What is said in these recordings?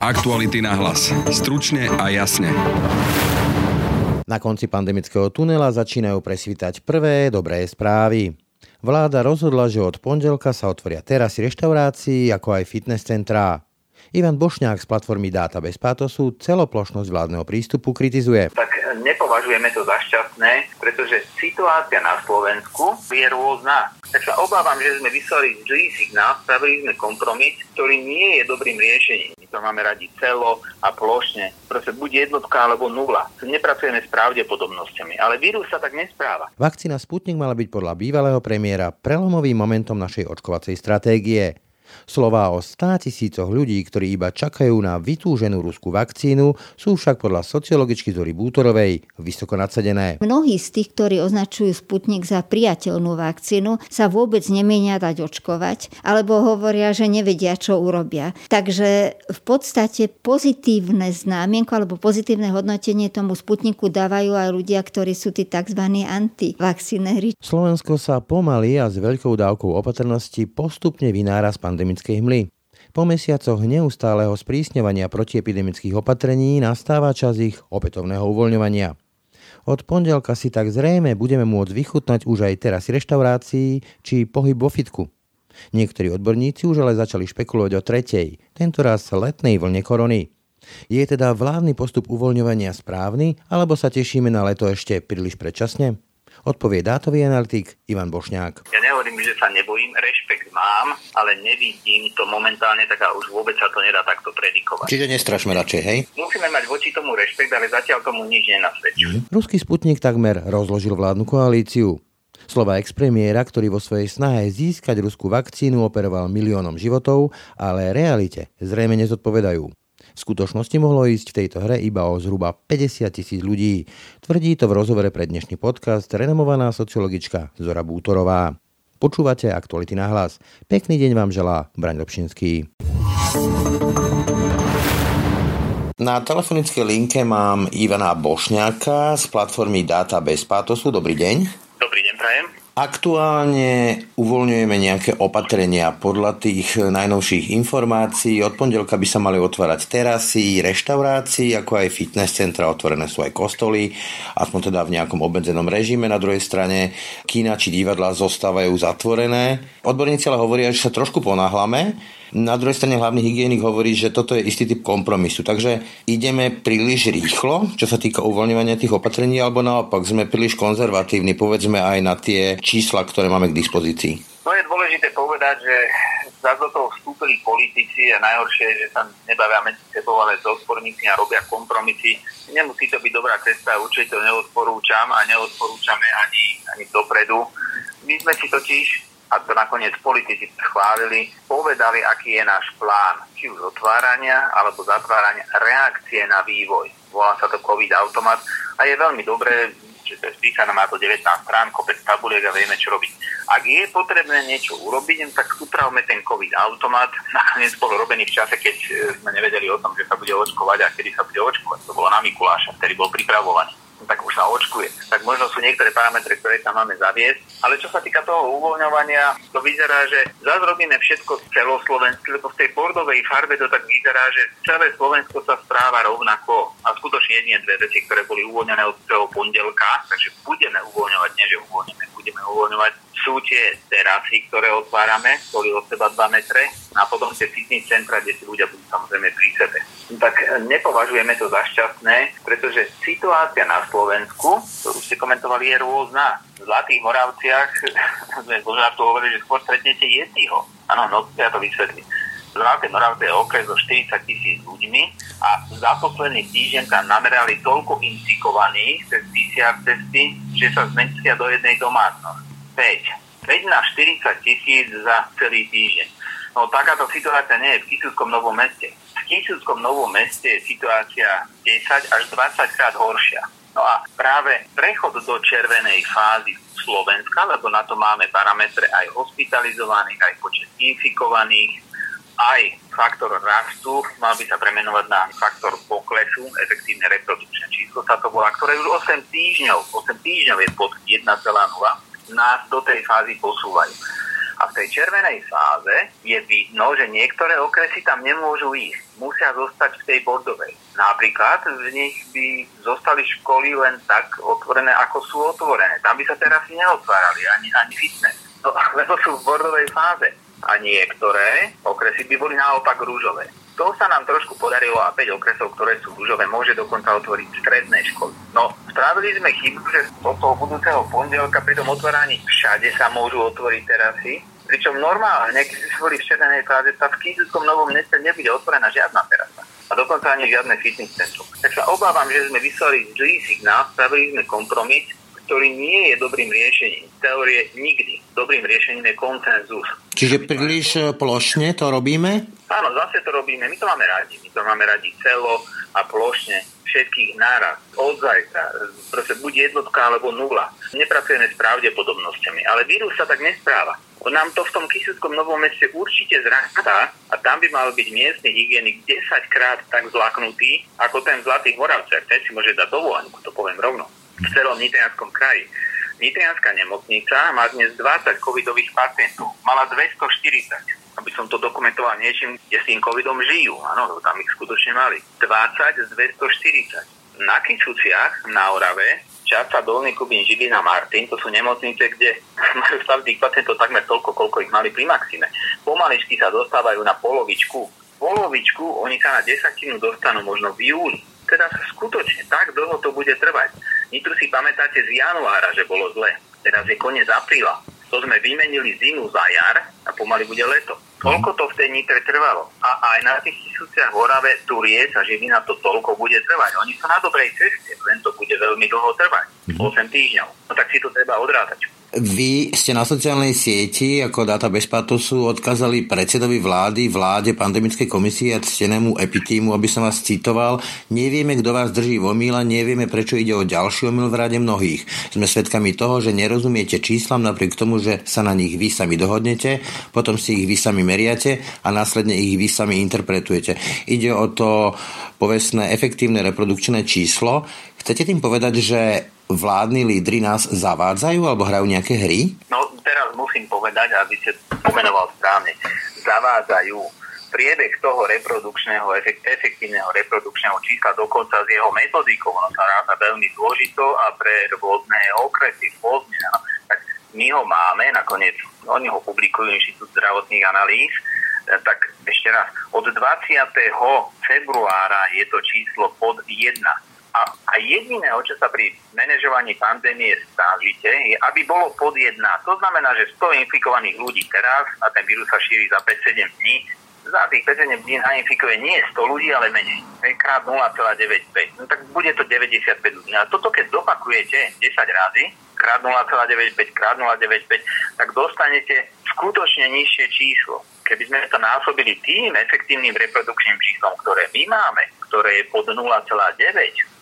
Aktuality na hlas. Stručne a jasne. Na konci pandemického tunela začínajú presvítať prvé dobré správy. Vláda rozhodla, že od pondelka sa otvoria terasy reštaurácií, ako aj fitness centrá. Ivan Bošňák z platformy Dáta bez pátosu celoplošnosť vládneho prístupu kritizuje. Tak nepovažujeme to za šťastné, pretože situácia na Slovensku je rôzna. Tak sa obávam, že sme vyslali zlý signál, spravili sme kompromis, ktorý nie je dobrým riešením to máme radi celo a plošne. Proste buď jednotka alebo nula. Nepracujeme s pravdepodobnosťami, ale vírus sa tak nespráva. Vakcína Sputnik mala byť podľa bývalého premiéra prelomovým momentom našej očkovacej stratégie. Slová o 100 tisícoch ľudí, ktorí iba čakajú na vytúženú ruskú vakcínu, sú však podľa sociologičky Zory Bútorovej vysoko nadsadené. Mnohí z tých, ktorí označujú Sputnik za priateľnú vakcínu, sa vôbec nemienia dať očkovať, alebo hovoria, že nevedia, čo urobia. Takže v podstate pozitívne známienko alebo pozitívne hodnotenie tomu Sputniku dávajú aj ľudia, ktorí sú tí tzv. antivakcinéri. Slovensko sa pomaly a s veľkou dávkou opatrnosti postupne vynára z pandemického pandemickej hmly. Po mesiacoch neustáleho sprísňovania protiepidemických opatrení nastáva čas ich opätovného uvoľňovania. Od pondelka si tak zrejme budeme môcť vychutnať už aj teraz reštaurácií či pohyb vo fitku. Niektorí odborníci už ale začali špekulovať o tretej, tentoraz letnej vlne korony. Je teda vládny postup uvoľňovania správny, alebo sa tešíme na leto ešte príliš predčasne? Odpovie dátový analytik Ivan Bošňák. Ja nehovorím, že sa nebojím, rešpekt mám, ale nevidím to momentálne, tak a už vôbec sa to nedá takto predikovať. Čiže nestrašme radšej, hej? Musíme mať voči tomu rešpekt, ale zatiaľ tomu nič nenasvedčuje. Mm. Ruský sputnik takmer rozložil vládnu koalíciu. Slova ex-premiéra, ktorý vo svojej snahe získať ruskú vakcínu operoval miliónom životov, ale realite zrejme nezodpovedajú. V skutočnosti mohlo ísť v tejto hre iba o zhruba 50 tisíc ľudí. Tvrdí to v rozhovore pre dnešný podcast renomovaná sociologička Zora Bútorová. Počúvate aktuality na hlas. Pekný deň vám želá Braň Dobšinský. Na telefonickej linke mám Ivana Bošňáka z platformy Data bez pátosu. Dobrý deň. Dobrý deň, prajem. Aktuálne uvoľňujeme nejaké opatrenia podľa tých najnovších informácií. Od pondelka by sa mali otvárať terasy, reštaurácií, ako aj fitness centra, otvorené sú aj kostoly, aspoň teda v nejakom obmedzenom režime. Na druhej strane kína či divadla zostávajú zatvorené. Odborníci ale hovoria, že sa trošku ponáhlame na druhej strane hlavný hygienik hovorí, že toto je istý typ kompromisu. Takže ideme príliš rýchlo, čo sa týka uvoľňovania tých opatrení, alebo naopak sme príliš konzervatívni, povedzme aj na tie čísla, ktoré máme k dispozícii. No je dôležité povedať, že za do toho vstúpili politici a najhoršie je, že sa nebavia medzi sebou, ale s odporníci a robia kompromisy. Nemusí to byť dobrá cesta, určite to neodporúčam a neodporúčame ani, ani dopredu. My sme si totiž a to nakoniec politici schválili, povedali, aký je náš plán, či už otvárania alebo zatvárania reakcie na vývoj. Volá sa to COVID automat a je veľmi dobré, že to je spísané, má to 19 strán, kopec tabuliek a vieme, čo robiť. Ak je potrebné niečo urobiť, tak upravme ten COVID automat. Nakoniec bol robený v čase, keď e, sme nevedeli o tom, že sa bude očkovať a kedy sa bude očkovať. To bolo na Mikuláša, ktorý bol pripravovaný tak už sa očkuje. Tak možno sú niektoré parametre, ktoré tam máme zaviesť. Ale čo sa týka toho uvoľňovania, to vyzerá, že zase robíme všetko celoslovenské, lebo v tej bordovej farbe to tak vyzerá, že celé Slovensko sa správa rovnako. A skutočne jedine dve veci, ktoré boli uvoľnené od toho pondelka, takže budeme uvoľňovať, nie že uvoľníme, budeme uvoľňovať sú tie terasy, ktoré otvárame, boli od seba 2 metre a potom tie fitness centra, kde si ľudia budú samozrejme pri sebe. Tak nepovažujeme to za šťastné, pretože situácia na Slovensku, ktorú ste komentovali, je rôzna. V Zlatých Moravciach sme žartu hovorili, že skôr stretnete Yetiho. Áno, no ja to vysvetlím. Zlaté Moravce je okres so 40 tisíc ľuďmi a za posledný týždeň tam namerali toľko infikovaných cez PCR testy, že sa zmestia do jednej domácnosti. 5. 5 na 40 tisíc za celý týždeň. No takáto situácia nie je v Kisúckom novom meste. V Kisúckom novom meste je situácia 10 až 20 krát horšia. No a práve prechod do červenej fázy Slovenska, lebo na to máme parametre aj hospitalizovaných, aj počet infikovaných, aj faktor rastu, mal by sa premenovať na faktor poklesu, efektívne reprodukčné číslo sa to volá, ktoré už 8 týždňov, 8 týždňov je pod 1,0 nás do tej fázy posúvajú. A v tej červenej fáze je vidno, že niektoré okresy tam nemôžu ísť. Musia zostať v tej bordovej. Napríklad v nich by zostali školy len tak otvorené, ako sú otvorené. Tam by sa teraz neotvárali ani, ani fitness. No, lebo sú v bordovej fáze. A niektoré okresy by boli naopak rúžové. To sa nám trošku podarilo a 5 okresov, ktoré sú rúžové, môže dokonca otvoriť stredné školy. No, spravili sme chybu, že od toho budúceho pondelka pri tom otváraní všade sa môžu otvoriť terasy, pričom normálne, keď si boli v červenej fáze, tak v Kýzickom novom meste nebude otvorená žiadna terasa a dokonca ani žiadne fitness centrum. Tak sa obávam, že sme vyslali zlý signál, spravili sme kompromis, ktorý nie je dobrým riešením. Teórie nikdy. Dobrým riešením je koncenzus. Čiže príliš e, plošne to robíme? Áno, zase to robíme. My to máme radi. My to máme radi celo a plošne všetkých náraz. Od zajtra. Proste buď jednotka alebo nula. Nepracujeme s pravdepodobnosťami. Ale vírus sa tak nespráva. On nám to v tom Kyselskom novom meste určite zrastá a tam by mal byť miestny hygienik 10 krát tak zlaknutý, ako ten v Zlatých Moravciach. Ten si môže dať dovolenku, to poviem rovno v celom Nitrianskom kraji. Nitrianská nemocnica má dnes 20 covidových pacientov. Mala 240 aby som to dokumentoval niečím, kde s tým covidom žijú. Áno, tam ich skutočne mali. 20 z 240. Na Kisuciach, na Orave, Čaca, Dolný Kubín, Žilina, Martin, to sú nemocnice, kde majú stav tých pacientov takmer toľko, koľko ich mali pri maxime. Pomaličky sa dostávajú na polovičku. Polovičku oni sa na desatinu dostanú možno v júli. Teda skutočne tak dlho to bude trvať. Nitru si pamätáte z januára, že bolo zle. Teraz je koniec apríla. To sme vymenili zimu za jar a pomaly bude leto. Koľko to v tej Nitre trvalo? A aj na tých tisúciach Horave, Turies a Žilina to toľko bude trvať. Oni sú na dobrej ceste, len to bude veľmi dlho trvať. 8 mhm. týždňov. No tak si to treba odrátať. Vy ste na sociálnej sieti ako Data bez patosu odkázali predsedovi vlády, vláde pandemickej komisie a ctenému epitímu, aby som vás citoval. Nevieme, kto vás drží v omýle, nevieme, prečo ide o ďalší omyl v rade mnohých. Sme svedkami toho, že nerozumiete číslam napriek tomu, že sa na nich vy sami dohodnete, potom si ich vy sami meriate a následne ich vy sami interpretujete. Ide o to povestné efektívne reprodukčné číslo. Chcete tým povedať, že vládni lídry nás zavádzajú alebo hrajú nejaké hry? No teraz musím povedať, aby ste pomenoval správne. Zavádzajú priebeh toho reprodukčného, efektívneho reprodukčného čísla dokonca s jeho metodikou, ono sa ráta veľmi zložito a pre rôzne okresy rôzne. No, tak my ho máme, nakoniec oni ho publikujú Inštitút zdravotných analýz, e, tak ešte raz, od 20. februára je to číslo pod 1 a, a jediné, o čo sa pri manažovaní pandémie snažíte, je, aby bolo pod jedna. To znamená, že 100 infikovaných ľudí teraz a ten vírus sa šíri za 5-7 dní, za tých 5-7 dní nainfikuje nie 100 ľudí, ale menej. Krát 0,95. No tak bude to 95 ľudí. A toto keď zopakujete 10 razy, krát 0,95, krát 0,95, tak dostanete skutočne nižšie číslo. Keby sme to násobili tým efektívnym reprodukčným číslom, ktoré my máme, ktoré je pod 0,9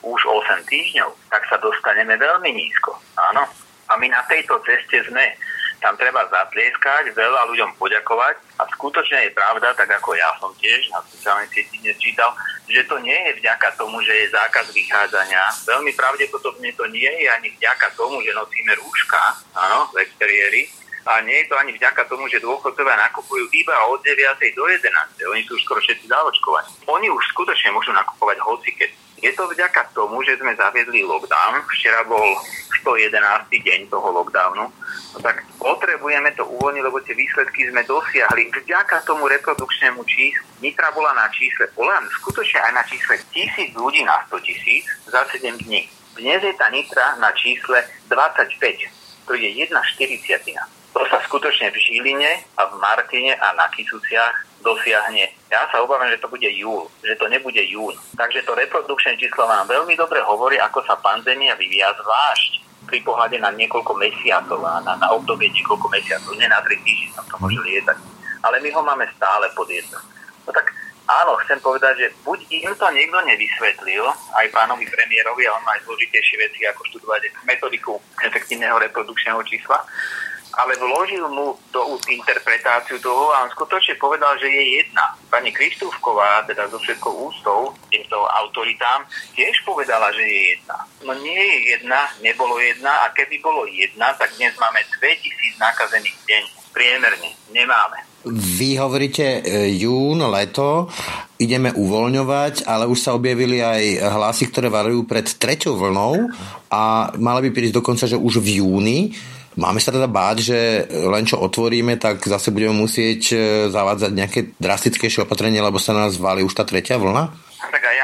už 8 týždňov, tak sa dostaneme veľmi nízko. Áno. A my na tejto ceste sme. Tam treba zatlieskať, veľa ľuďom poďakovať a skutočne je pravda, tak ako ja som tiež na sociálnej sieti dnes čítal, že to nie je vďaka tomu, že je zákaz vychádzania. Veľmi pravdepodobne to nie je ani vďaka tomu, že nosíme rúška áno, v exteriéri, a nie je to ani vďaka tomu, že dôchodcovia nakupujú iba od 9. do 11. Oni sú už skoro všetci zaočkovaní. Oni už skutočne môžu nakupovať hocikedy. Je to vďaka tomu, že sme zaviedli lockdown. Včera bol 111. deň toho lockdownu. No tak potrebujeme to uvoľniť, lebo tie výsledky sme dosiahli vďaka tomu reprodukčnému číslu. Nitra bola na čísle, bola skutočne aj na čísle tisíc ľudí na 100 tisíc za 7 dní. Dnes je tá Nitra na čísle 25. To je 1 40. To sa skutočne v Žiline a v Martine a na Kisuciach dosiahne. Ja sa obávam, že to bude júl, že to nebude jún. Takže to reprodukčné číslo vám veľmi dobre hovorí, ako sa pandémia vyvíja zvlášť pri pohľade na niekoľko mesiacov a na, na obdobie niekoľko mesiacov, nie na tri týždne tam to môže lietať. Ale my ho máme stále pod jedno. No tak áno, chcem povedať, že buď im to niekto nevysvetlil, aj pánovi premiérovi, a on má aj zložitejšie veci, ako študovať metodiku efektívneho reprodukčného čísla, ale vložil mu do interpretáciu toho a on skutočne povedal, že je jedna. Pani Kristúvková, teda zo všetkou ústou týmto autoritám, tiež povedala, že je jedna. No nie je jedna, nebolo jedna a keby bolo jedna, tak dnes máme 2000 nakazených deň. priemerne nemáme. Vy hovoríte e, jún, leto, ideme uvoľňovať, ale už sa objavili aj hlasy, ktoré varujú pred treťou vlnou a mala by prísť dokonca, že už v júni. Máme sa teda báť, že len čo otvoríme, tak zase budeme musieť e, zavádzať nejaké drastickejšie opatrenie, lebo sa nás valí už tá tretia vlna?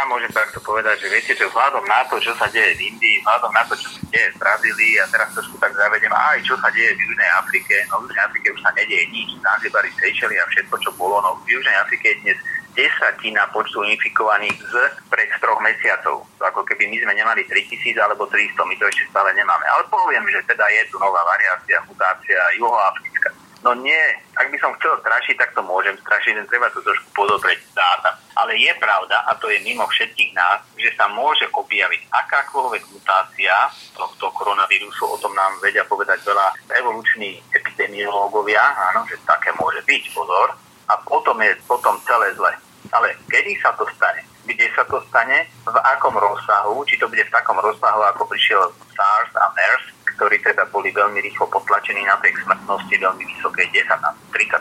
Môžem takto povedať, že viete, že vzhľadom na to, čo sa deje v Indii, vzhľadom na to, čo sa deje v Brazílii a teraz trošku tak zavedem aj čo sa deje v Južnej Afrike, no v Južnej Afrike už sa nedieje nič, Zanzibari, Seychely a všetko, čo bolo, no v Južnej Afrike je dnes desatina počtu infikovaných z pred troch mesiacov. Ako keby my sme nemali 3000 alebo 300, my to ešte stále nemáme. Ale poviem, že teda je tu nová variácia, mutácia juhoafrická No nie, ak by som chcel strašiť, tak to môžem strašiť, len treba to trošku podopreť dáta. Ale je pravda, a to je mimo všetkých nás, že sa môže objaviť akákoľvek mutácia tohto koronavírusu, o tom nám vedia povedať veľa evoluční epidemiológovia, áno, že také môže byť, pozor, a potom je potom celé zle. Ale kedy sa to stane? Kde sa to stane? V akom rozsahu? Či to bude v takom rozsahu, ako prišiel SARS a MERS, ktorí teda boli veľmi rýchlo potlačení na tej smrtnosti veľmi vysokej, 10 na 30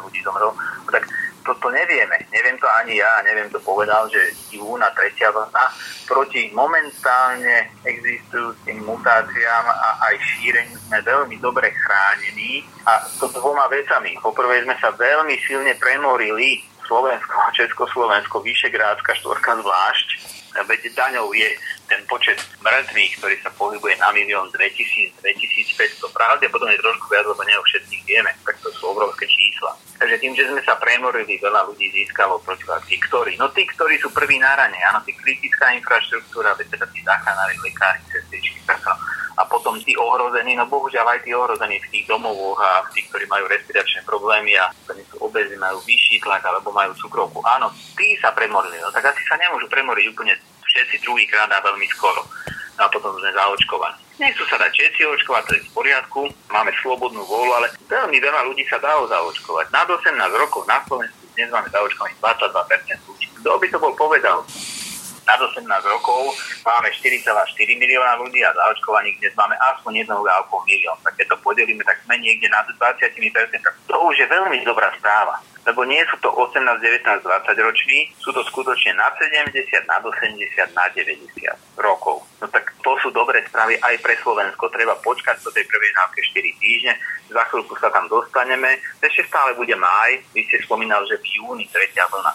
ľudí zomrelo, tak toto nevieme. Neviem to ani ja, neviem to povedal, že júna, tretia vlna proti momentálne existujúcim mutáciám a aj šíreniu sme veľmi dobre chránení a to dvoma vecami. Poprvé sme sa veľmi silne premorili Slovensko Československo, Vyšegrádska štvorka zvlášť, veď daňou je ten počet mŕtvych, ktorý sa pohybuje na milión 2000, 2500, pravdepodobne trošku viac, lebo ne o všetkých vieme, tak to sú obrovské čísla. Takže tým, že sme sa premorili, veľa ľudí získalo protiláky. Ktorí? No tí, ktorí sú prví na rane, áno, tí kritická infraštruktúra, teda tí záchranári, lekári, sestričky, a potom tí ohrození, no bohužiaľ aj tí ohrození v tých domovoch a tí, ktorí majú respiračné problémy a ktorí sú obezí, majú vyšší tlak alebo majú cukrovku. Áno, tí sa premorili, no tak asi sa nemôžu premoriť úplne všetci druhýkrát a veľmi skoro. A potom sme zaočkovaní. Nechcú sa dať všetci očkovať, to je v poriadku, máme slobodnú vôľu, ale veľmi veľa ľudí sa dalo zaočkovať. Nad 18 rokov na Slovensku dnes máme zaočkovaných 22% ľudí. Kto by to bol povedal? Nad 18 rokov máme 4,4 milióna ľudí a zaočkovaných dnes máme aspoň 1,5 milión. Tak keď to podelíme, tak sme niekde nad 20%. To už je veľmi dobrá správa lebo nie sú to 18, 19, 20 roční, sú to skutočne na 70, na 80, na 90 rokov. No tak to sú dobré správy aj pre Slovensko. Treba počkať po tej prvej návke 4 týždne, za chvíľku sa tam dostaneme. Ešte stále bude máj, vy ste spomínali, že v júni tretia vlna.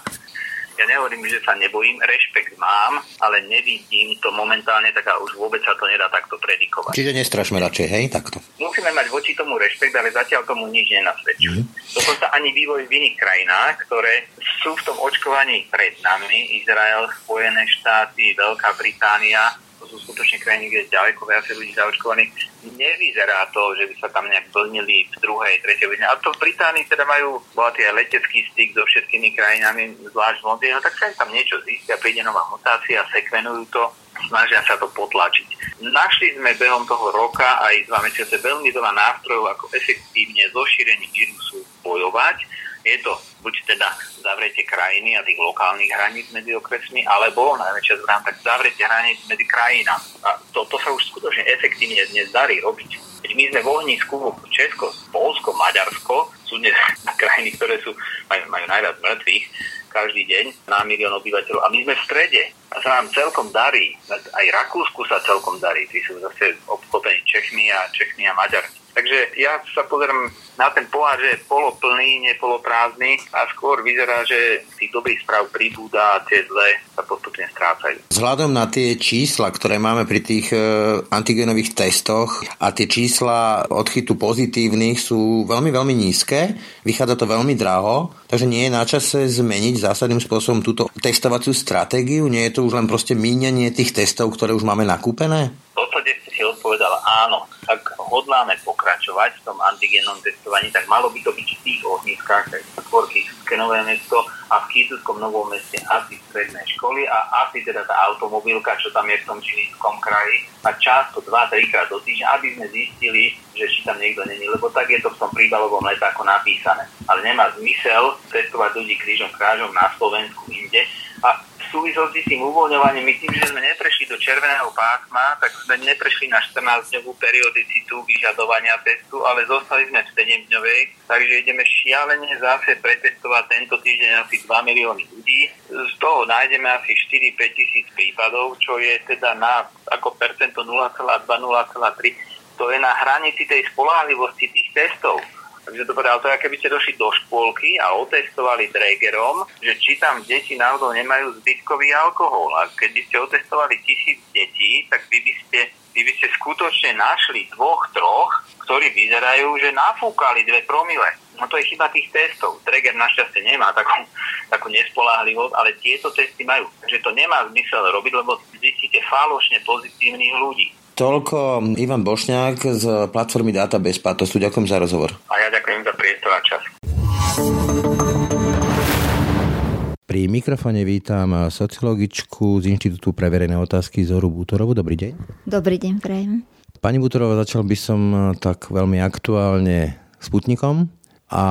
Ja nehovorím, že sa nebojím, rešpekt mám, ale nevidím to momentálne, tak a už vôbec sa to nedá takto predikovať. Čiže nestrašme radšej, hej, takto. Musíme mať voči tomu rešpekt, ale zatiaľ tomu nič nenasvedčuje. Mm. Dokonca ani vývoj v iných krajinách, ktoré sú v tom očkovaní pred nami, Izrael, Spojené štáty, Veľká Británia, sú skutočne krajiny, kde je ďaleko viacej ľudí zaočkovaných. Nevyzerá to, že by sa tam nejak plnili v druhej, tretej hodine. A to v Británii teda majú bohatý aj letecký styk so všetkými krajinami, zvlášť v Londýne, tak sa im tam niečo zistia, príde nová mutácia, sekvenujú to, snažia sa to potlačiť. Našli sme behom toho roka aj dva mesiace veľmi veľa nástrojov, ako efektívne so šírením vírusu bojovať je to buď teda zavretie krajiny a tých lokálnych hraníc medzi okresmi, alebo najväčšia zbrán, tak zavretie hraníc medzi krajinami. A to, to sa už skutočne efektívne dnes darí robiť. Keď my sme v ohnisku Česko, Polsko, Maďarsko, sú dnes krajiny, ktoré sú, majú, majú najviac mŕtvych každý deň na milión obyvateľov. A my sme v strede a sa nám celkom darí. Aj Rakúsku sa celkom darí. Tí sú zase obklopení Čechmi a Čechmi a Maďarmi. Takže ja sa pozerám na ten pohár, že je poloplný, nie poloprázdny a skôr vyzerá, že tých dobrých správ pribúda a tie zlé sa postupne strácajú. Vzhľadom na tie čísla, ktoré máme pri tých e, antigenových testoch a tie čísla odchytu pozitívnych sú veľmi, veľmi nízke, vychádza to veľmi draho, takže nie je na čase zmeniť zásadným spôsobom túto testovaciu stratégiu? Nie je to už len proste míňanie tých testov, ktoré už máme nakúpené? V podstate áno ak hodláme pokračovať v tom antigenom testovaní, tak malo by to byť v tých ohniskách, tak skôrky Nové mesto a v Kýzovskom novom meste asi stredné školy a asi teda tá automobilka, čo tam je v tom čilínskom kraji a často 2-3 krát do týždňa, aby sme zistili, že či tam niekto není, lebo tak je to v tom príbalovom letáku napísané. Ale nemá zmysel testovať ľudí krížom krážom na Slovensku inde a súvislosti s tým uvoľňovaním, my tým, že sme neprešli do červeného pásma, tak sme neprešli na 14-dňovú periodicitu vyžadovania testu, ale zostali sme v 7-dňovej, takže ideme šialene zase pretestovať tento týždeň asi 2 milióny ľudí. Z toho nájdeme asi 4-5 tisíc prípadov, čo je teda na ako percento 0,2-0,3. To je na hranici tej spolahlivosti tých testov. Takže to povedal, to je, keby ste došli do škôlky a otestovali Dregerom, že či tam deti náhodou nemajú zbytkový alkohol. A keď by ste otestovali tisíc detí, tak vy by ste, vy by ste skutočne našli dvoch, troch, ktorí vyzerajú, že nafúkali dve promile. No to je chyba tých testov. Dreger našťastie nemá takú, takú nespoláhlivosť, ale tieto testy majú. Takže to nemá zmysel robiť, lebo zistíte falošne pozitívnych ľudí. Toľko Ivan Bošňák z platformy Data bez pátosu. Ďakujem za rozhovor. A Pri mikrofone vítam sociologičku z Inštitútu pre verejné otázky Zoru Bútorovu. Dobrý deň. Dobrý deň, prajem. Pani Bútorová, začal by som tak veľmi aktuálne Sputnikom a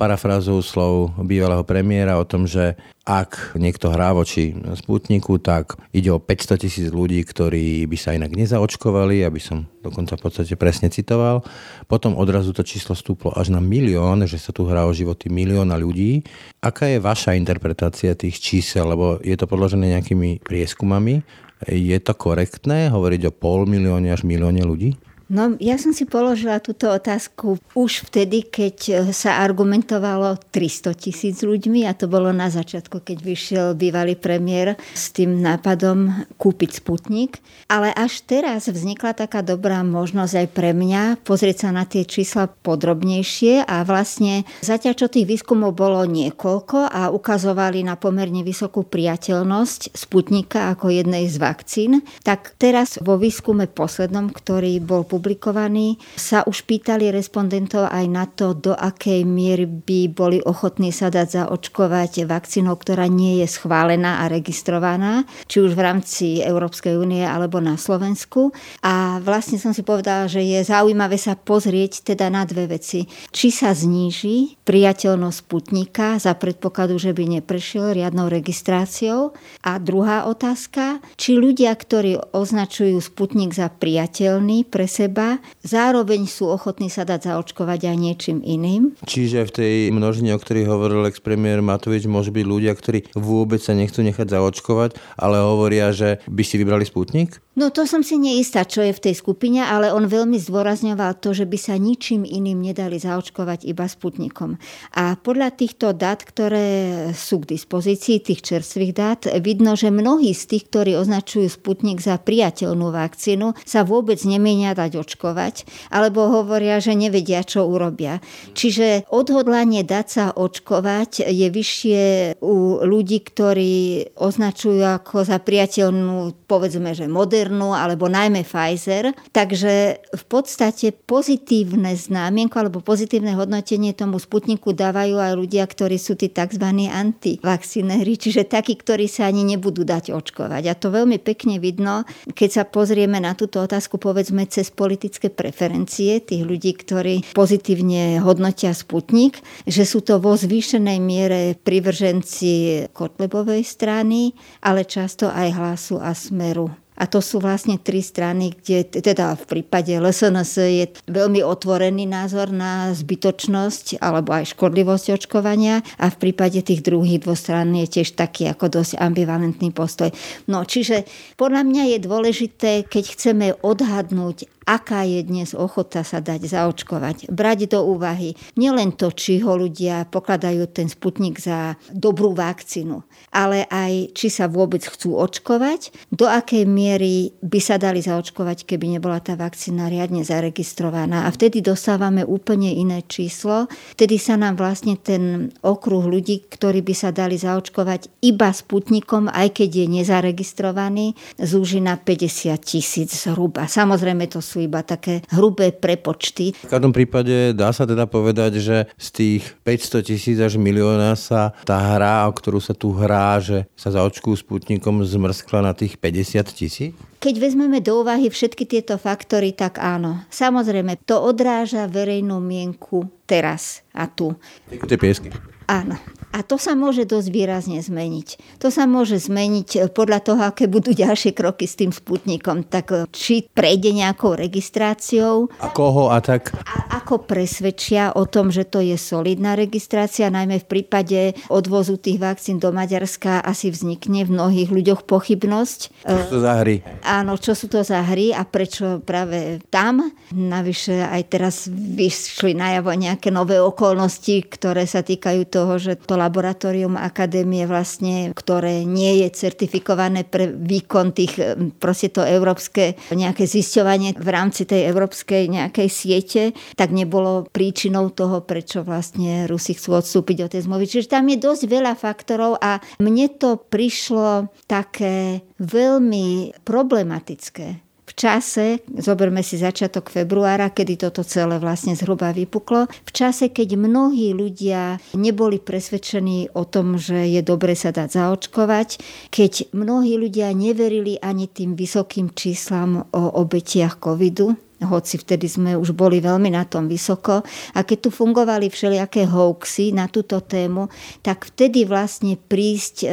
parafrázou slov bývalého premiéra o tom, že ak niekto hrá voči Sputniku, tak ide o 500 tisíc ľudí, ktorí by sa inak nezaočkovali, aby som dokonca v podstate presne citoval. Potom odrazu to číslo stúplo až na milión, že sa tu hrá o životy milióna ľudí. Aká je vaša interpretácia tých čísel, lebo je to podložené nejakými prieskumami? Je to korektné hovoriť o pol milióne až milióne ľudí? No, ja som si položila túto otázku už vtedy, keď e, sa argumentovalo 300 tisíc ľuďmi a to bolo na začiatku, keď vyšiel bývalý premiér s tým nápadom kúpiť Sputnik. Ale až teraz vznikla taká dobrá možnosť aj pre mňa pozrieť sa na tie čísla podrobnejšie a vlastne zatiaľ, čo tých výskumov bolo niekoľko a ukazovali na pomerne vysokú priateľnosť Sputnika ako jednej z vakcín, tak teraz vo výskume poslednom, ktorý bol sa už pýtali respondentov aj na to, do akej miery by boli ochotní sa dať zaočkovať vakcínou, ktorá nie je schválená a registrovaná, či už v rámci Európskej únie alebo na Slovensku. A vlastne som si povedala, že je zaujímavé sa pozrieť teda na dve veci. Či sa zníži priateľnosť Sputnika za predpokladu, že by neprešiel riadnou registráciou. A druhá otázka, či ľudia, ktorí označujú Sputnik za priateľný pre seba, seba, zároveň sú ochotní sa dať zaočkovať aj niečím iným. Čiže v tej množine, o ktorých hovoril ex-premiér Matovič, môžu byť ľudia, ktorí vôbec sa nechcú nechať zaočkovať, ale hovoria, že by si vybrali Sputnik? No to som si neistá, čo je v tej skupine, ale on veľmi zdôrazňoval to, že by sa ničím iným nedali zaočkovať iba Sputnikom. A podľa týchto dát, ktoré sú k dispozícii, tých čerstvých dát, vidno, že mnohí z tých, ktorí označujú Sputnik za priateľnú vakcínu, sa vôbec nemienia dať očkovať, alebo hovoria, že nevedia, čo urobia. Čiže odhodlanie dať sa očkovať je vyššie u ľudí, ktorí označujú ako za priateľnú, povedzme, že modernú alebo najmä Pfizer. Takže v podstate pozitívne známienko alebo pozitívne hodnotenie tomu Sputniku dávajú aj ľudia, ktorí sú tí tzv. antivakcinéri, čiže takí, ktorí sa ani nebudú dať očkovať. A to veľmi pekne vidno, keď sa pozrieme na túto otázku povedzme cez politické preferencie tých ľudí, ktorí pozitívne hodnotia Sputnik, že sú to vo zvýšenej miere privrženci Kotlebovej strany, ale často aj hlasu a smeru. A to sú vlastne tri strany, kde teda v prípade LSNS je veľmi otvorený názor na zbytočnosť alebo aj škodlivosť očkovania a v prípade tých druhých dvoch strán je tiež taký ako dosť ambivalentný postoj. No čiže podľa mňa je dôležité, keď chceme odhadnúť, aká je dnes ochota sa dať zaočkovať. Brať do úvahy nielen to, či ho ľudia pokladajú ten sputnik za dobrú vakcínu, ale aj či sa vôbec chcú očkovať, do akej miery by sa dali zaočkovať, keby nebola tá vakcína riadne zaregistrovaná. A vtedy dostávame úplne iné číslo. Vtedy sa nám vlastne ten okruh ľudí, ktorí by sa dali zaočkovať iba sputnikom, aj keď je nezaregistrovaný, zúži na 50 tisíc zhruba. Samozrejme to sú iba také hrubé prepočty. V každom prípade dá sa teda povedať, že z tých 500 tisíc až milióna sa tá hra, o ktorú sa tu hrá, že sa zaočkujú sputnikom zmrskla na tých 50 tisíc? Keď vezmeme do úvahy všetky tieto faktory, tak áno. Samozrejme, to odráža verejnú mienku teraz a tu. Tie piesky. Áno. A to sa môže dosť výrazne zmeniť. To sa môže zmeniť podľa toho, aké budú ďalšie kroky s tým sputnikom. Tak či prejde nejakou registráciou. A koho a tak? A ako presvedčia o tom, že to je solidná registrácia, najmä v prípade odvozu tých vakcín do Maďarska asi vznikne v mnohých ľuďoch pochybnosť. Čo sú za hry? Áno, čo sú to za hry a prečo práve tam. Navyše aj teraz vyšli najavo nejaké nové okolnosti, ktoré sa týkajú toho, že to laboratórium akadémie vlastne, ktoré nie je certifikované pre výkon tých, proste to európske nejaké zisťovanie v rámci tej európskej nejakej siete, tak nebolo príčinou toho, prečo vlastne Rusi chcú odstúpiť od tej zmluvy. Čiže tam je dosť veľa faktorov a mne to prišlo také veľmi problematické v čase, zoberme si začiatok februára, kedy toto celé vlastne zhruba vypuklo, v čase, keď mnohí ľudia neboli presvedčení o tom, že je dobre sa dať zaočkovať, keď mnohí ľudia neverili ani tým vysokým číslam o obetiach covidu, hoci vtedy sme už boli veľmi na tom vysoko. A keď tu fungovali všelijaké hoaxy na túto tému, tak vtedy vlastne prísť e,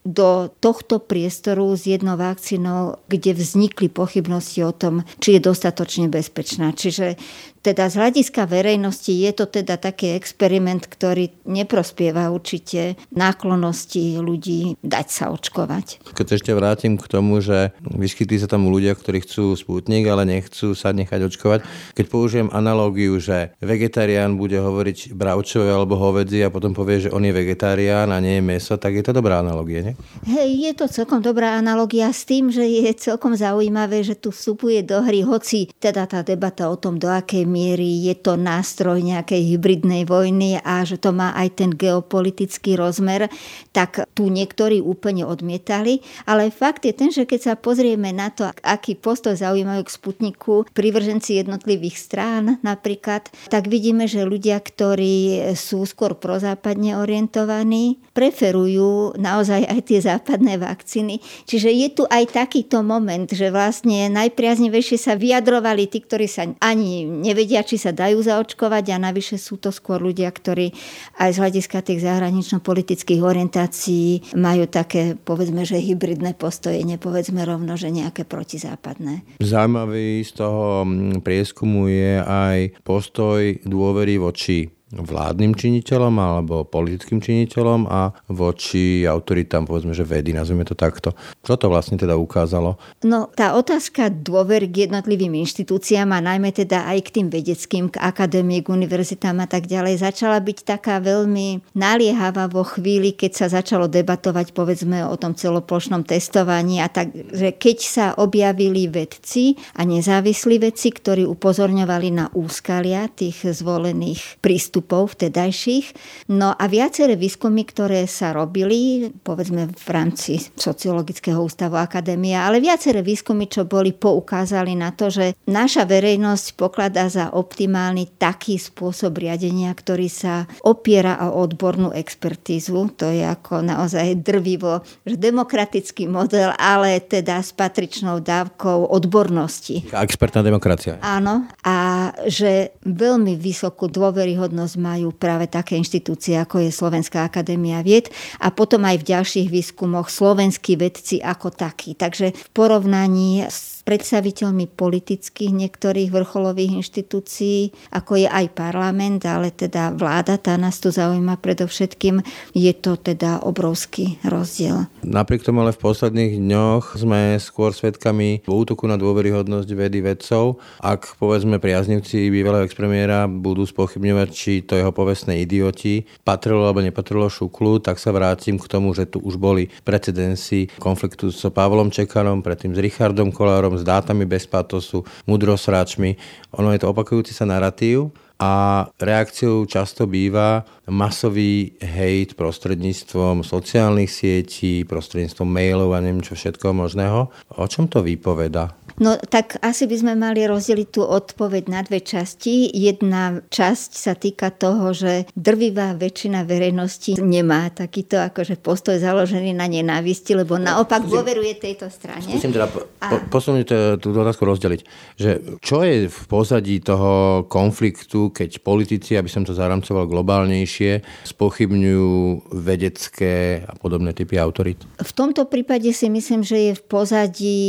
do tohto priestoru s jednou vakcínou, kde vznikli pochybnosti o tom, či je dostatočne bezpečná. Čiže teda z hľadiska verejnosti je to teda taký experiment, ktorý neprospieva určite náklonosti ľudí dať sa očkovať. Keď ešte vrátim k tomu, že vyskytli sa tam ľudia, ktorí chcú spútnik, ale nechcú sa nechať očkovať. Keď použijem analógiu, že vegetarián bude hovoriť bravčové alebo hovedzi a potom povie, že on je vegetarián a nie je meso, tak je to dobrá analogia, nie? Hej, je to celkom dobrá analogia s tým, že je celkom zaujímavé, že tu vstupuje do hry, hoci teda tá debata o tom, do akej miery je to nástroj nejakej hybridnej vojny a že to má aj ten geopolitický rozmer, tak tu niektorí úplne odmietali. Ale fakt je ten, že keď sa pozrieme na to, aký postoj zaujímajú k Sputniku privrženci jednotlivých strán napríklad, tak vidíme, že ľudia, ktorí sú skôr prozápadne orientovaní, preferujú naozaj aj tie západné vakcíny. Čiže je tu aj takýto moment, že vlastne najpriaznivejšie sa vyjadrovali tí, ktorí sa ani nevedeli nevedia, či sa dajú zaočkovať a navyše sú to skôr ľudia, ktorí aj z hľadiska tých zahranično-politických orientácií majú také, povedzme, že hybridné postoje, nepovedzme rovno, že nejaké protizápadné. Zaujímavý z toho mm, prieskumu je aj postoj dôvery voči vládnym činiteľom alebo politickým činiteľom a voči autoritám, povedzme, že vedy, nazvime to takto. Čo to vlastne teda ukázalo? No, tá otázka dôver k jednotlivým inštitúciám a najmä teda aj k tým vedeckým, k akadémie, k univerzitám a tak ďalej, začala byť taká veľmi naliehavá vo chvíli, keď sa začalo debatovať, povedzme, o tom celoplošnom testovaní a tak, že keď sa objavili vedci a nezávislí vedci, ktorí upozorňovali na úskalia tých zvolených prístupov prístupov vtedajších. No a viaceré výskumy, ktoré sa robili, povedzme v rámci Sociologického ústavu Akadémia, ale viaceré výskumy, čo boli, poukázali na to, že naša verejnosť pokladá za optimálny taký spôsob riadenia, ktorý sa opiera o odbornú expertízu. To je ako naozaj drvivo, že demokratický model, ale teda s patričnou dávkou odbornosti. Expertná demokracia. Áno. A že veľmi vysokú dôveryhodnosť možnosť majú práve také inštitúcie, ako je Slovenská akadémia vied a potom aj v ďalších výskumoch slovenskí vedci ako takí. Takže v porovnaní s predstaviteľmi politických niektorých vrcholových inštitúcií, ako je aj parlament, ale teda vláda, tá nás tu zaujíma predovšetkým, je to teda obrovský rozdiel. Napriek tomu ale v posledných dňoch sme skôr svedkami útoku na dôveryhodnosť vedy vedcov. Ak povedzme priaznivci bývalého expremiéra budú spochybňovať, či to jeho povestné idioti patrilo alebo nepatrilo šuklu, tak sa vrátim k tomu, že tu už boli precedensy konfliktu s Pavlom Čekanom, predtým s Richardom Kolárom, s dátami bez patosu, mudrosráčmi. Ono je to opakujúci sa narratív a reakciou často býva masový hejt prostredníctvom sociálnych sietí, prostredníctvom mailov a neviem čo všetko možného. O čom to vypoveda? No tak asi by sme mali rozdeliť tú odpoveď na dve časti. Jedna časť sa týka toho, že drvivá väčšina verejnosti nemá takýto akože postoj založený na nenávisti, lebo naopak dôveruje tejto strane. Musím teda po, po, posunúť tú otázku rozdeliť. Že čo je v pozadí toho konfliktu, keď politici, aby som to zaramcoval globálnejšie, spochybňujú vedecké a podobné typy autorít? V tomto prípade si myslím, že je v pozadí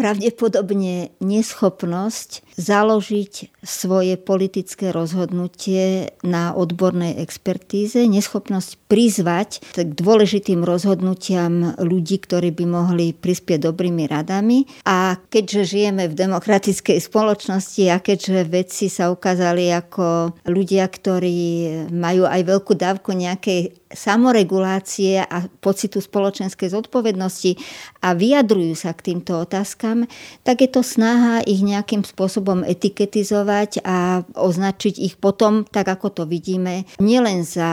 pravdepodobne neschopnosť založiť svoje politické rozhodnutie na odbornej expertíze, neschopnosť prizvať k dôležitým rozhodnutiam ľudí, ktorí by mohli prispieť dobrými radami. A keďže žijeme v demokratickej spoločnosti a keďže vedci sa ukázali ako ľudia, ktorí majú aj veľkú dávku nejakej samoregulácie a pocitu spoločenskej zodpovednosti a vyjadrujú sa k týmto otázkam, tak je to snaha ich nejakým spôsobom etiketizovať a označiť ich potom, tak ako to vidíme, nielen za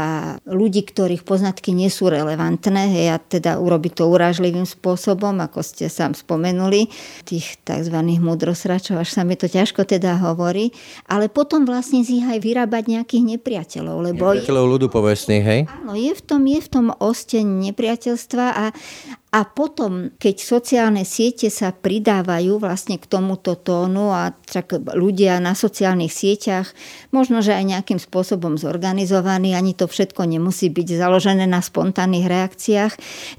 ľudí, ktorých poznatky nie sú relevantné, hej, a teda urobiť to urážlivým spôsobom, ako ste sám spomenuli, tých tzv. mudrosračov, až sa mi to ťažko teda hovorí, ale potom vlastne z nich aj vyrábať nejakých nepriateľov. Lebo nepriateľov ľudu povestných, hej? Áno, je v tom, je v tom osteň nepriateľstva a a potom, keď sociálne siete sa pridávajú vlastne k tomuto tónu a však ľudia na sociálnych sieťach, možno, že aj nejakým spôsobom zorganizovaní, ani to všetko nemusí byť založené na spontánnych reakciách,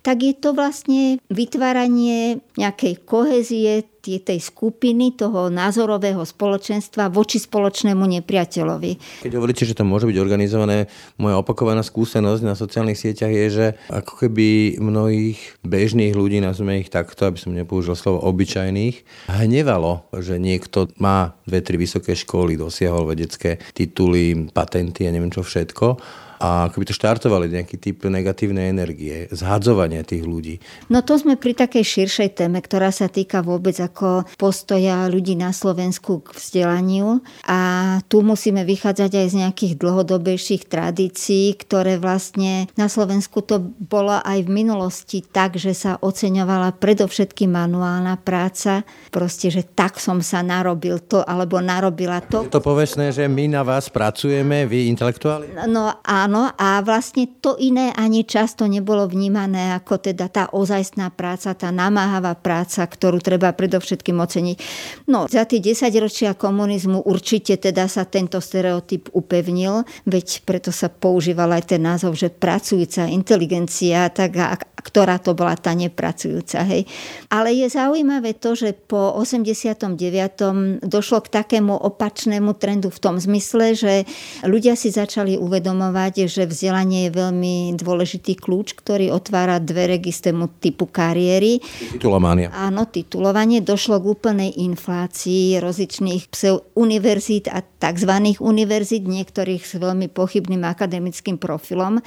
tak je to vlastne vytváranie nejakej kohezie tej skupiny, toho názorového spoločenstva voči spoločnému nepriateľovi. Keď hovoríte, že to môže byť organizované, moja opakovaná skúsenosť na sociálnych sieťach je, že ako keby mnohých bežných ľudí, nazveme ich takto, aby som nepoužil slovo obyčajných, hnevalo, že niekto má dve, tri vysoké školy, dosiahol vedecké tituly, patenty a neviem čo všetko a by to štartovali nejaký typ negatívnej energie, zhadzovania tých ľudí. No to sme pri takej širšej téme, ktorá sa týka vôbec ako postoja ľudí na Slovensku k vzdelaniu a tu musíme vychádzať aj z nejakých dlhodobejších tradícií, ktoré vlastne na Slovensku to bolo aj v minulosti tak, že sa oceňovala predovšetkým manuálna práca, proste, že tak som sa narobil to, alebo narobila to. Je to povestné, že my na vás pracujeme, vy intelektuáli? No a Áno, a vlastne to iné ani často nebolo vnímané ako teda tá ozajstná práca, tá namáhavá práca, ktorú treba predovšetkým oceniť. No, za tie 10 ročia komunizmu určite teda sa tento stereotyp upevnil, veď preto sa používal aj ten názov, že pracujúca inteligencia, tak ktorá to bola tá nepracujúca. Hej. Ale je zaujímavé to, že po 89. došlo k takému opačnému trendu v tom zmysle, že ľudia si začali uvedomovať, že vzdelanie je veľmi dôležitý kľúč, ktorý otvára dvere k istému typu kariéry. Titulovanie. Áno, titulovanie. Došlo k úplnej inflácii rozličných univerzít a tzv. univerzít, niektorých s veľmi pochybným akademickým profilom.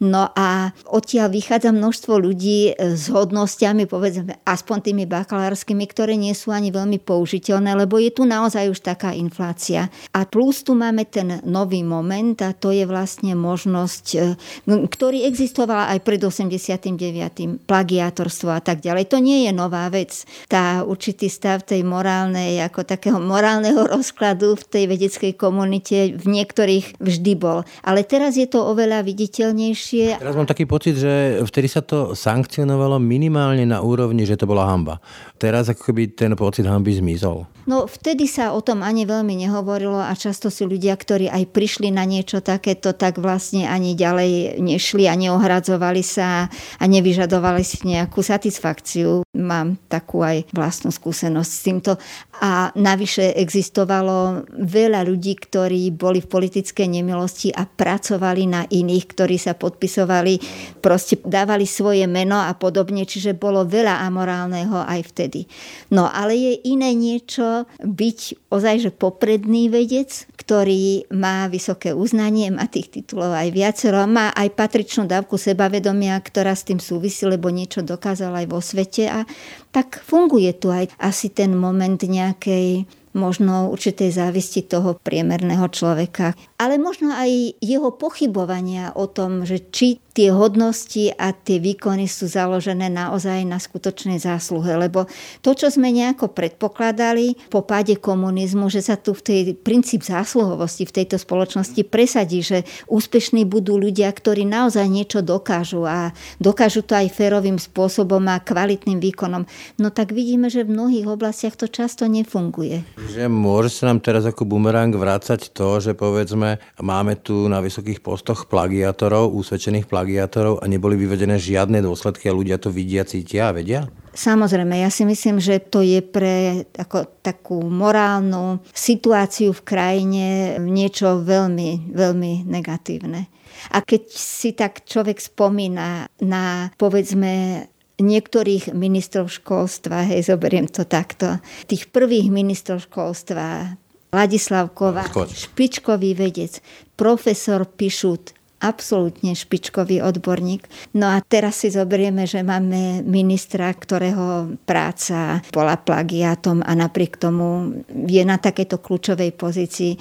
No a odtiaľ vychádza množstvo ľudí s hodnosťami, povedzme, aspoň tými bakalárskymi, ktoré nie sú ani veľmi použiteľné, lebo je tu naozaj už taká inflácia. A plus tu máme ten nový moment a to je vlastne možnosť, e, ktorý existovala aj pred 89. plagiátorstvo a tak ďalej. To nie je nová vec. Tá určitý stav tej morálnej, ako takého morálneho rozkladu v tej vedeckej komunite v niektorých vždy bol. Ale teraz je to oveľa viditeľnejšie. Teraz mám taký pocit, že vtedy sa to sankcionovalo minimálne na úrovni, že to bola hamba. Teraz ako keby ten pocit hamby zmizol. No vtedy sa o tom ani veľmi nehovorilo a často si ľudia, ktorí aj prišli na niečo takéto, tak vlastne ani ďalej nešli a neohradzovali sa a nevyžadovali si nejakú satisfakciu. Mám takú aj vlastnú skúsenosť s týmto. A navyše existovalo veľa ľudí, ktorí boli v politickej nemilosti a pracovali na iných, ktorí sa podpisovali, proste dávali svoje meno a podobne, čiže bolo veľa amorálneho aj vtedy. No ale je iné niečo, byť ozaj, že popredný vedec, ktorý má vysoké uznanie, má tých titulov aj viacero, má aj patričnú dávku sebavedomia, ktorá s tým súvisí, lebo niečo dokázal aj vo svete a tak funguje tu aj asi ten moment nejakej možno určitej závisti toho priemerného človeka, ale možno aj jeho pochybovania o tom, že či tie hodnosti a tie výkony sú založené naozaj na skutočnej zásluhe. Lebo to, čo sme nejako predpokladali po páde komunizmu, že sa tu v tej princíp zásluhovosti v tejto spoločnosti presadí, že úspešní budú ľudia, ktorí naozaj niečo dokážu a dokážu to aj férovým spôsobom a kvalitným výkonom. No tak vidíme, že v mnohých oblastiach to často nefunguje. Že môže sa nám teraz ako bumerang vrácať to, že povedzme máme tu na vysokých postoch plagiátorov, úsvedčených plagiátorov, a neboli vyvedené žiadne dôsledky a ľudia to vidia, cítia a vedia? Samozrejme, ja si myslím, že to je pre ako, takú morálnu situáciu v krajine niečo veľmi, veľmi negatívne. A keď si tak človek spomína na, povedzme, niektorých ministrov školstva, hej, zoberiem to takto, tých prvých ministrov školstva, Ladislav Kováč, špičkový. Vedec, profesor Pišut, absolútne špičkový odborník. No a teraz si zoberieme, že máme ministra, ktorého práca bola plagiatom a napriek tomu je na takéto kľúčovej pozícii.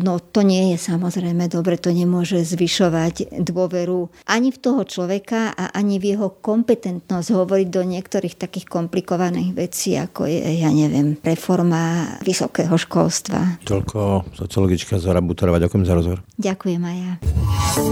No to nie je samozrejme dobre, to nemôže zvyšovať dôveru ani v toho človeka a ani v jeho kompetentnosť hovoriť do niektorých takých komplikovaných vecí, ako je, ja neviem, reforma vysokého školstva. Toľko sociologička Zora Butorová, ďakujem za rozhovor. Ďakujem aj ja.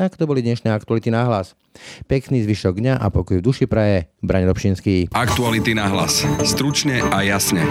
Tak to boli dnešné aktuality na hlas. Pekný zvyšok dňa a pokoj v duši praje. Braň Robšinský. Aktuality na hlas. Stručne a jasne.